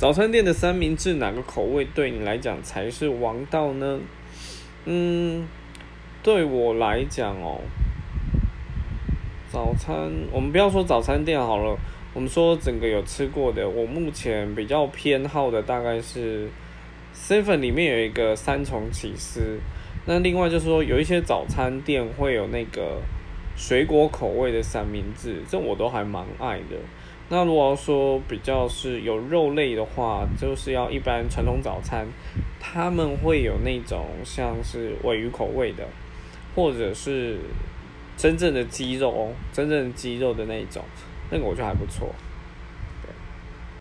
早餐店的三明治哪个口味对你来讲才是王道呢？嗯，对我来讲哦，早餐我们不要说早餐店好了，我们说整个有吃过的，我目前比较偏好的大概是 seven 里面有一个三重起司，那另外就是说有一些早餐店会有那个水果口味的三明治，这我都还蛮爱的。那如果说比较是有肉类的话，就是要一般传统早餐，他们会有那种像是尾鱼口味的，或者是真正的鸡肉哦，真正的鸡肉的那种，那个我觉得还不错。